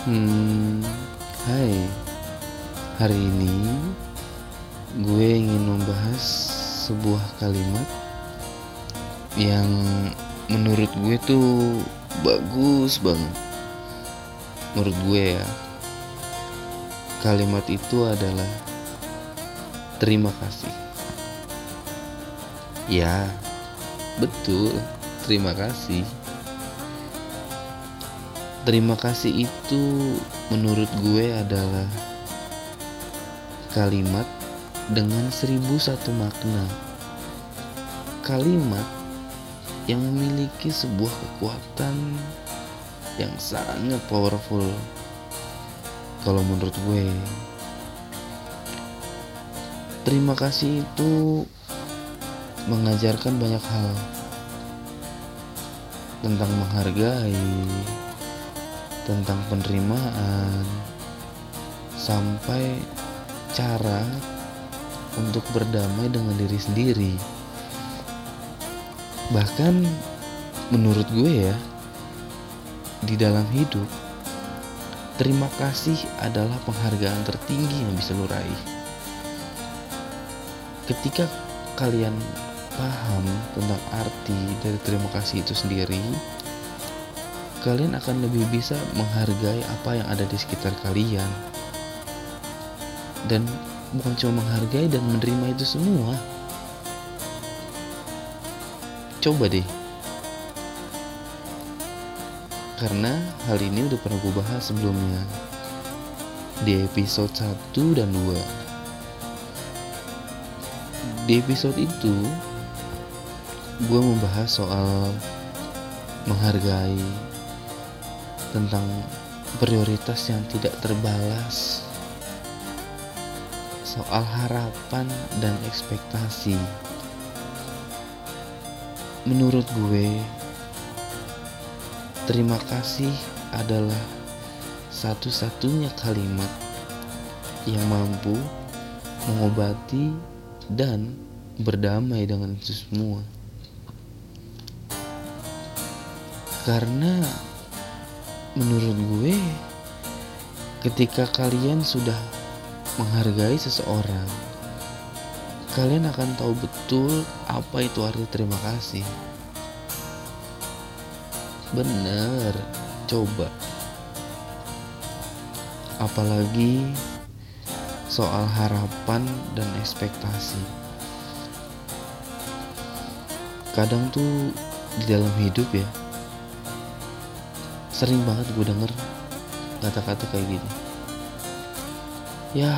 Hmm, hai. Hari ini gue ingin membahas sebuah kalimat yang menurut gue tuh bagus banget. Menurut gue ya. Kalimat itu adalah terima kasih. Ya, betul. Terima kasih. Terima kasih itu menurut gue adalah kalimat dengan seribu satu makna. Kalimat yang memiliki sebuah kekuatan yang sangat powerful. Kalau menurut gue, terima kasih itu mengajarkan banyak hal tentang menghargai, tentang penerimaan, sampai cara untuk berdamai dengan diri sendiri. Bahkan menurut gue ya, di dalam hidup, terima kasih adalah penghargaan tertinggi yang bisa lo raih. Ketika kalian paham tentang arti dari terima kasih itu sendiri, kalian akan lebih bisa menghargai apa yang ada di sekitar kalian. Dan bukan cuma menghargai dan menerima itu semua. Coba deh. Karena hal ini udah pernah gue bahas sebelumnya. Di episode 1 dan 2. Di episode itu gue membahas soal menghargai tentang prioritas yang tidak terbalas, soal harapan dan ekspektasi. Menurut gue, terima kasih adalah satu-satunya kalimat yang mampu mengobati dan berdamai dengan itu semua. Karena menurut gue ketika kalian sudah menghargai seseorang kalian akan tahu betul apa itu arti terima kasih. Bener coba. Apalagi soal harapan dan ekspektasi. Kadang tuh di dalam hidup ya sering banget gue denger kata-kata kayak gini ya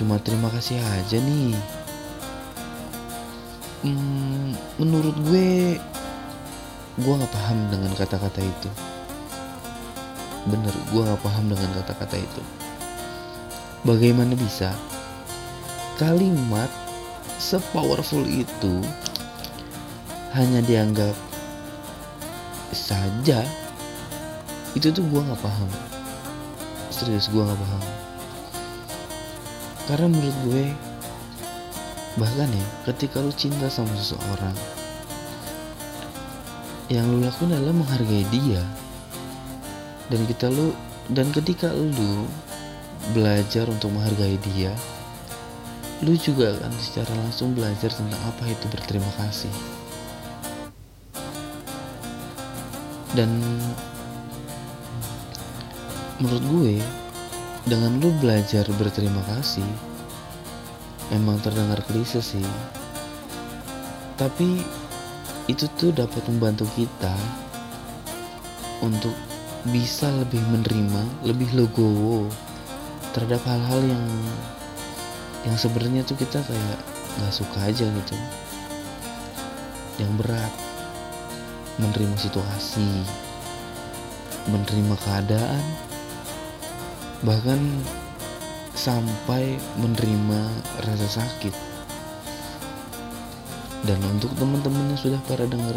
cuma terima kasih aja nih. Hmm, menurut gue gue nggak paham dengan kata-kata itu. Bener gue nggak paham dengan kata-kata itu. Bagaimana bisa kalimat sepowerful itu hanya dianggap saja itu tuh gue nggak paham. Serius gue nggak paham. Karena menurut gue bahkan ya ketika lu cinta sama seseorang yang lu lakukan adalah menghargai dia. Dan kita lu dan ketika lu belajar untuk menghargai dia lu juga akan secara langsung belajar tentang apa itu berterima kasih. Dan menurut gue dengan lu belajar berterima kasih memang terdengar klise sih. Tapi itu tuh dapat membantu kita untuk bisa lebih menerima lebih legowo terhadap hal-hal yang yang sebenarnya tuh kita kayak nggak suka aja gitu. Yang berat. Menerima situasi, menerima keadaan, bahkan sampai menerima rasa sakit. Dan untuk teman-teman yang sudah pada denger,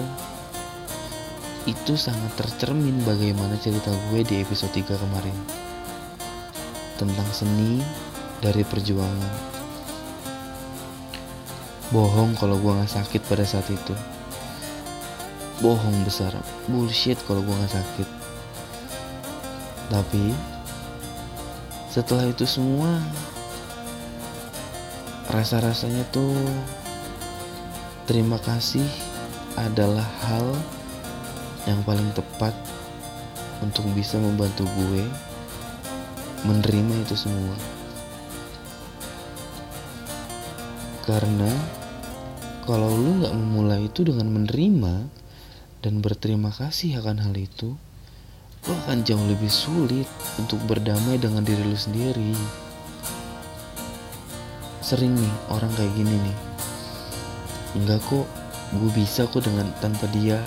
itu sangat tercermin bagaimana cerita gue di episode 3 kemarin. Tentang seni dari perjuangan. Bohong kalau gue gak sakit pada saat itu bohong besar bullshit kalau gue nggak sakit Tapi setelah itu semua rasa-rasanya tuh terima kasih adalah hal yang paling tepat untuk bisa membantu gue menerima itu semua. Karena kalau lu nggak memulai itu dengan menerima dan berterima kasih akan hal itu, lu akan jauh lebih sulit untuk berdamai dengan diri lu sendiri. Sering nih orang kayak gini nih, enggak kok, gue bisa kok dengan tanpa dia.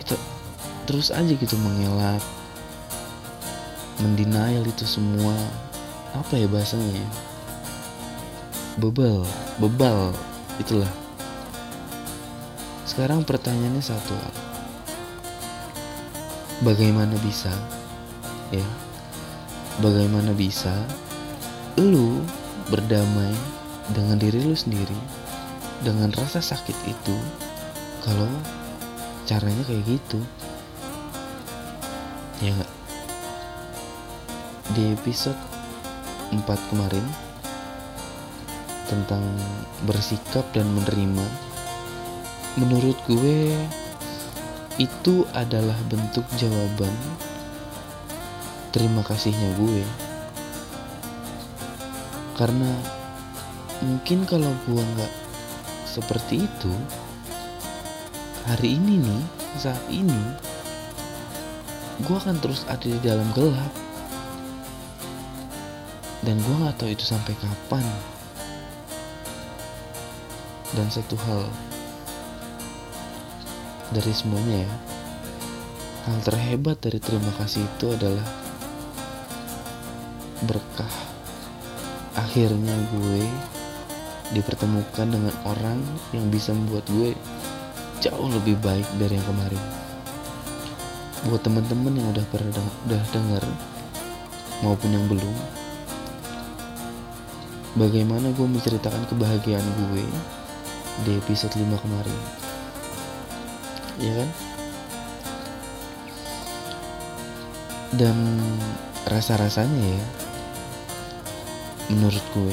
Kita terus aja gitu mengelak, mendenial itu semua. Apa ya bahasanya? ya? Bebal, bebal, itulah. Sekarang pertanyaannya satu, bagaimana bisa, ya? Bagaimana bisa lu berdamai dengan diri lu sendiri dengan rasa sakit itu kalau caranya kayak gitu? Ya nggak? Di episode 4 kemarin tentang bersikap dan menerima menurut gue itu adalah bentuk jawaban. Terima kasihnya gue. Karena mungkin kalau gue nggak seperti itu hari ini nih saat ini gue akan terus ada di dalam gelap. Dan gue nggak tahu itu sampai kapan. Dan satu hal dari semuanya ya. Hal terhebat dari terima kasih itu adalah berkah. Akhirnya gue dipertemukan dengan orang yang bisa membuat gue jauh lebih baik dari yang kemarin. Buat teman-teman yang udah pernah deng udah dengar maupun yang belum bagaimana gue menceritakan kebahagiaan gue di episode 5 kemarin ya kan? Dan rasa-rasanya ya menurut gue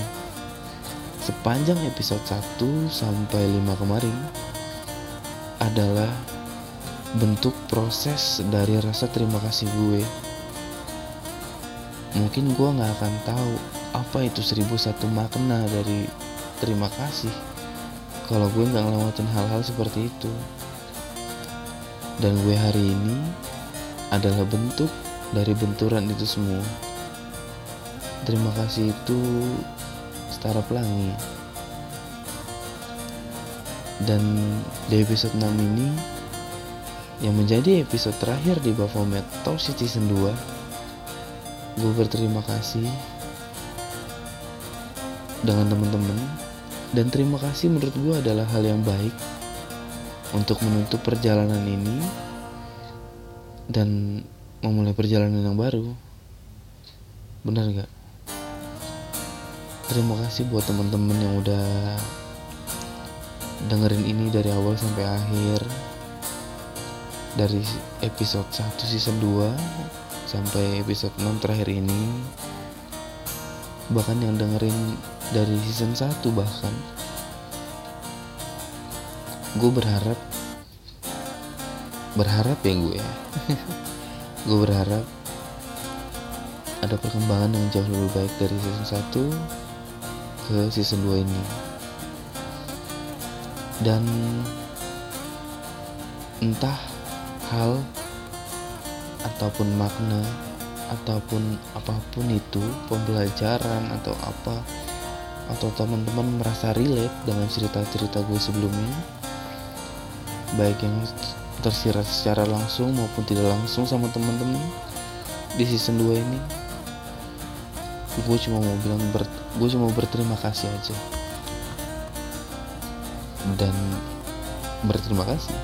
sepanjang episode 1 sampai 5 kemarin adalah bentuk proses dari rasa terima kasih gue. Mungkin gue gak akan tahu apa itu seribu satu makna dari terima kasih kalau gue gak ngelewatin hal-hal seperti itu dan gue hari ini adalah bentuk dari benturan itu semua. Terima kasih itu setara pelangi. Dan di episode 6 ini yang menjadi episode terakhir di Baphomet City Season 2 gue berterima kasih dengan teman-teman. Dan terima kasih menurut gue adalah hal yang baik untuk menutup perjalanan ini dan memulai perjalanan yang baru. Benar gak? terima kasih buat teman-teman yang udah dengerin ini dari awal sampai akhir. Dari episode 1 season 2 sampai episode 6 terakhir ini. Bahkan yang dengerin dari season 1 bahkan gue berharap berharap ya gue ya. Gue berharap ada perkembangan yang jauh lebih baik dari season 1 ke season 2 ini. Dan entah hal ataupun makna ataupun apa pun itu pembelajaran atau apa atau teman-teman merasa relate dengan cerita-cerita gue sebelumnya baik yang tersirat secara langsung maupun tidak langsung sama teman-teman di season 2 ini. Gue cuma mau bilang ber, gue cuma berterima kasih aja. Dan berterima kasih.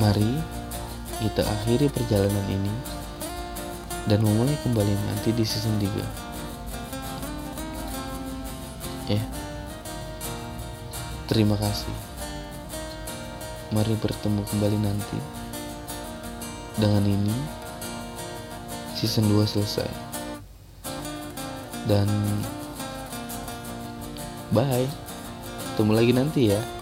Mari kita akhiri perjalanan ini dan memulai kembali nanti di season 3 ya. Terima kasih mari bertemu kembali nanti. Dengan ini season 2 selesai. Dan bye. Ketemu lagi nanti ya